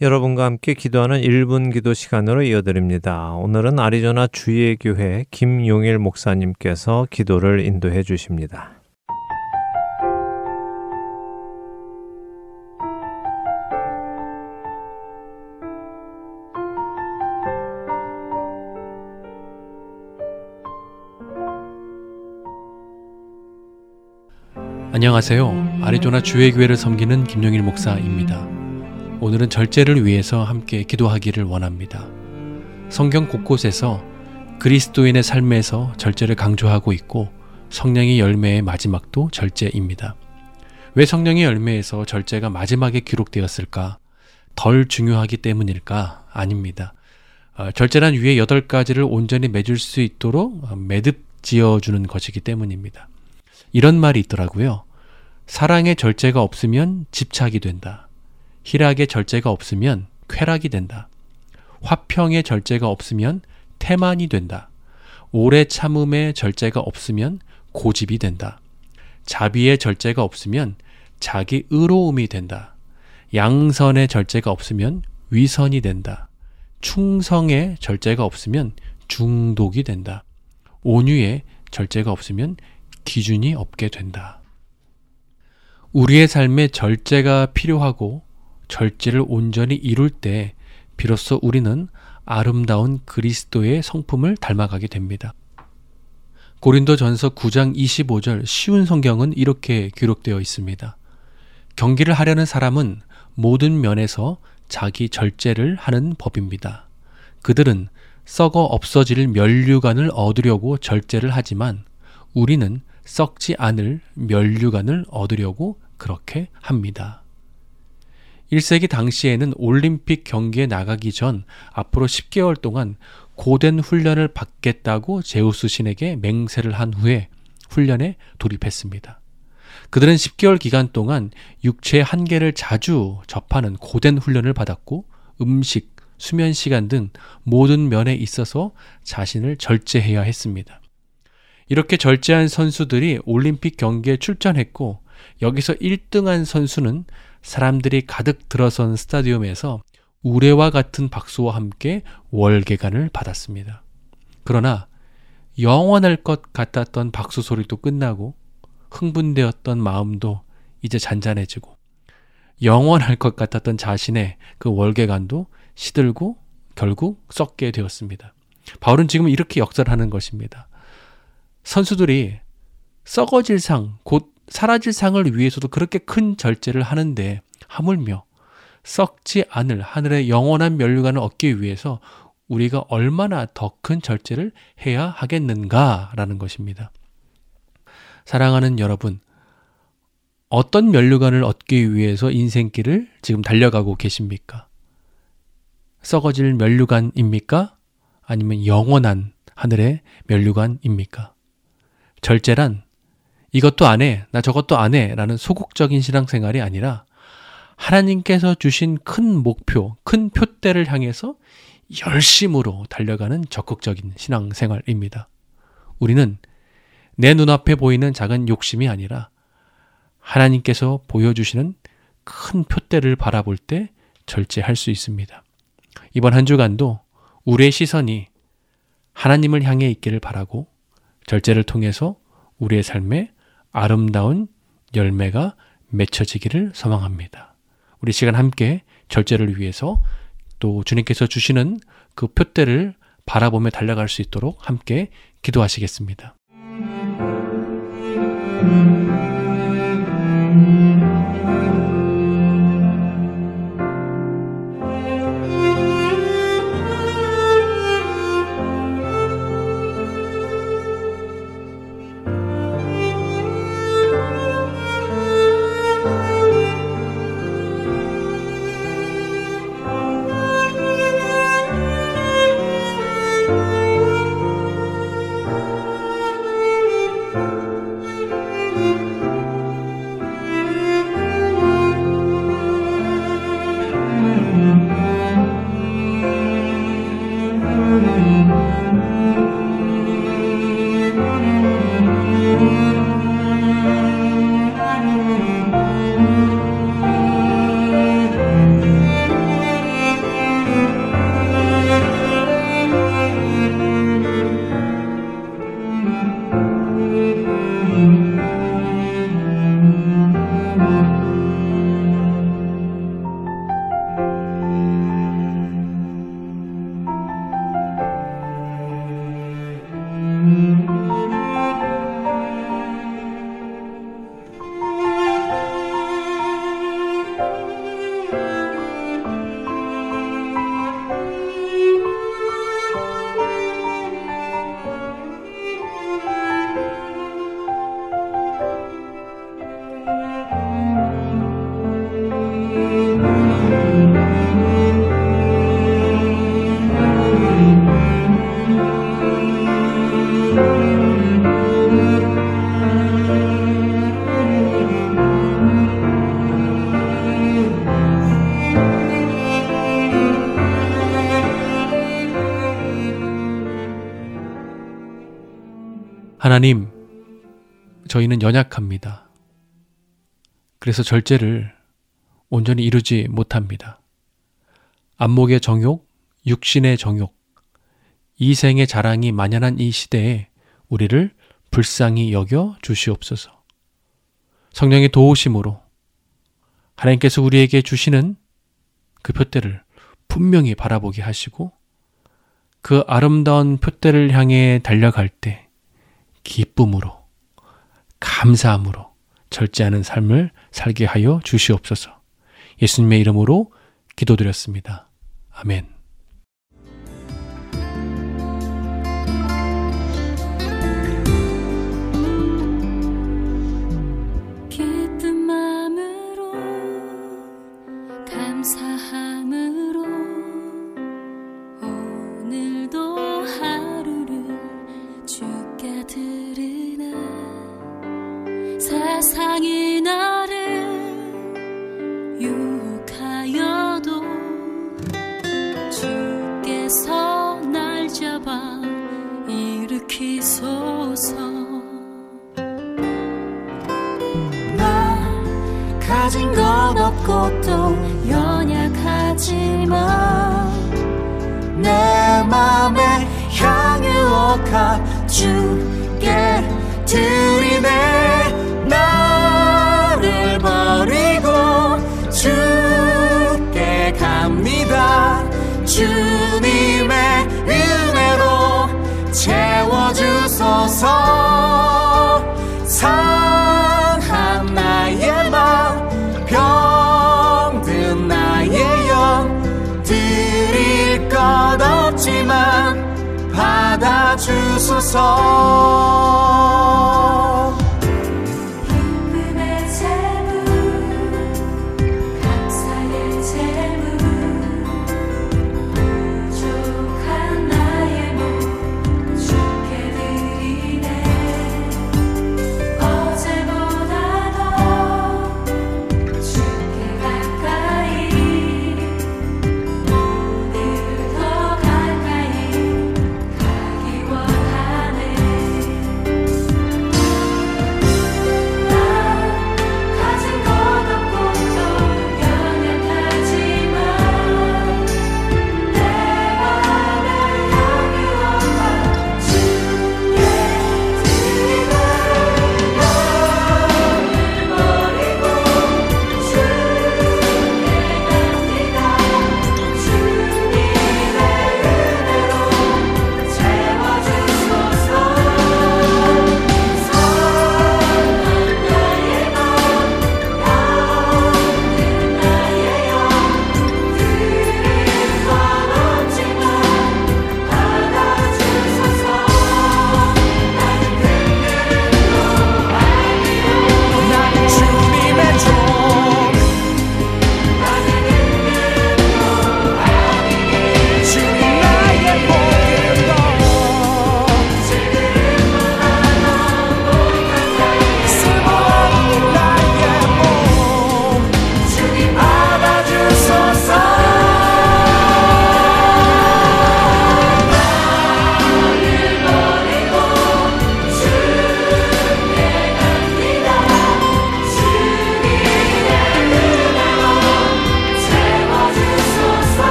여러분과 함께 기도하는 1분 기도 시간으로 이어드립니다. 오늘은 아리조나 주의 교회 김용일 목사님께서 기도를 인도해 주십니다. 안녕하세요. 아리조나 주의 교회를 섬기는 김용일 목사입니다. 오늘은 절제를 위해서 함께 기도하기를 원합니다. 성경 곳곳에서 그리스도인의 삶에서 절제를 강조하고 있고 성령의 열매의 마지막도 절제입니다. 왜 성령의 열매에서 절제가 마지막에 기록되었을까? 덜 중요하기 때문일까? 아닙니다. 어, 절제란 위에 여덟 가지를 온전히 맺을 수 있도록 매듭 지어주는 것이기 때문입니다. 이런 말이 있더라고요. 사랑의 절제가 없으면 집착이 된다. 희락의 절제가 없으면 쾌락이 된다. 화평의 절제가 없으면 태만이 된다. 오래 참음의 절제가 없으면 고집이 된다. 자비의 절제가 없으면 자기 의로움이 된다. 양선의 절제가 없으면 위선이 된다. 충성의 절제가 없으면 중독이 된다. 온유의 절제가 없으면 기준이 없게 된다. 우리의 삶에 절제가 필요하고 절제를 온전히 이룰 때 비로소 우리는 아름다운 그리스도의 성품을 닮아가게 됩니다. 고린도 전서 9장 25절 쉬운 성경은 이렇게 기록되어 있습니다. 경기를 하려는 사람은 모든 면에서 자기 절제를 하는 법입니다. 그들은 썩어 없어질 면류관을 얻으려고 절제를 하지만 우리는 썩지 않을 면류관을 얻으려고 그렇게 합니다. 1세기 당시에는 올림픽 경기에 나가기 전 앞으로 10개월 동안 고된 훈련을 받겠다고 제우스 신에게 맹세를 한 후에 훈련에 돌입했습니다. 그들은 10개월 기간 동안 육체의 한계를 자주 접하는 고된 훈련을 받았고 음식, 수면 시간 등 모든 면에 있어서 자신을 절제해야 했습니다. 이렇게 절제한 선수들이 올림픽 경기에 출전했고 여기서 1등한 선수는 사람들이 가득 들어선 스타디움에서 우레와 같은 박수와 함께 월계관을 받았습니다. 그러나 영원할 것 같았던 박수 소리도 끝나고 흥분되었던 마음도 이제 잔잔해지고 영원할 것 같았던 자신의 그 월계관도 시들고 결국 썩게 되었습니다. 바울은 지금 이렇게 역설 하는 것입니다. 선수들이 썩어질 상, 곧 사라질 상을 위해서도 그렇게 큰 절제를 하는데 하물며 썩지 않을 하늘의 영원한 면류관을 얻기 위해서 우리가 얼마나 더 큰 절제를 해야 하겠는가라는 것입니다. 사랑하는 여러분, 어떤 면류관을 얻기 위해서 인생길을 지금 달려가고 계십니까? 썩어질 면류관입니까? 아니면 영원한 하늘의 면류관입니까? 절제란 이것도 안 해, 나 저것도 안 해, 라는 소극적인 신앙생활이 아니라 하나님께서 주신 큰 목표, 큰 표대를 향해서 열심으로 달려가는 적극적인 신앙생활입니다. 우리는 내 눈앞에 보이는 작은 욕심이 아니라 하나님께서 보여주시는 큰 표대를 바라볼 때 절제할 수 있습니다. 이번 한 주간도 우리의 시선이 하나님을 향해 있기를 바라고 절제를 통해서 우리의 삶에 아름다운 열매가 맺혀지기를 소망합니다. 우리 시간 함께 절제를 위해서 또 주님께서 주시는 그 표대를 바라보며 달려갈 수 있도록 함께 기도하시겠습니다. 하나님, 저희는 연약합니다. 그래서 절제를 온전히 이루지 못합니다. 안목의 정욕, 육신의 정욕, 이생의 자랑이 만연한 이 시대에 우리를 불쌍히 여겨 주시옵소서. 성령의 도우심으로 하나님께서 우리에게 주시는 그 표대를 분명히 바라보게 하시고 그 아름다운 표대를 향해 달려갈 때 기쁨으로 감사함으로 절제하는 삶을 살게 하여 주시옵소서. 예수님의 이름으로 기도드렸습니다. 아멘. 세상이 나를 유혹하여도 주께서 날 잡아 일으키소서. 나 가진 것 없고 또 연약하지만 내 맘에 향유옥합 주께 드리네. 주님의 은혜로 채워주소서. 상한 나의 마음 병든 나의 영 드릴 것 없지만 받아주소서.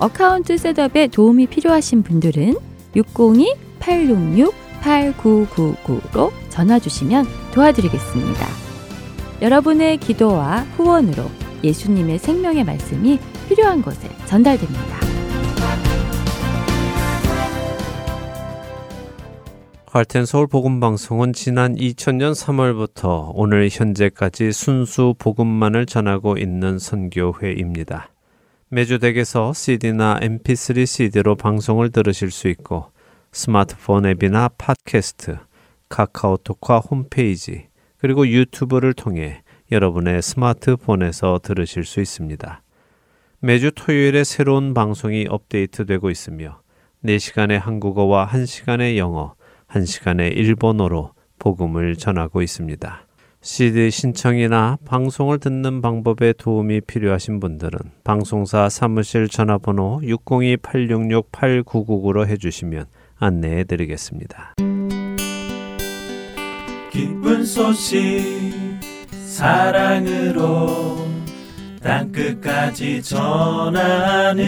account setup에 도움이 필요하신 분들은 602-866-8999로 전화 주시면 도와드리겠습니다. 여러분의 기도와 후원으로 예수님의 생명의 말씀이 필요한 곳에 전달됩니다. 할텐 서울 복음 방송은 지난 2000년 3월부터 오늘 현재까지 순수 복음만을 전하고 있는 선교회입니다. 매주 댁에서 CD나 MP3 CD로 방송을 들으실 수 있고 스마트폰 앱이나 팟캐스트, 카카오톡과 홈페이지, 그리고 유튜브를 통해 여러분의 스마트폰에서 들으실 수 있습니다. 매주 토요일에 새로운 방송이 업데이트되고 있으며 4시간의 한국어와 1시간의 영어, 1시간의 일본어로 복음을 전하고 있습니다. CD 신청이나 방송을 듣는 방법에 도움이 필요하신 분들은 방송사 사무실 전화번호 602-866-8999로 해주시면 안내해 드리겠습니다. 기쁜 소식 사랑으로 땅끝까지 전하는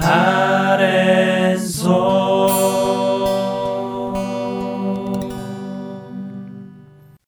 아랜소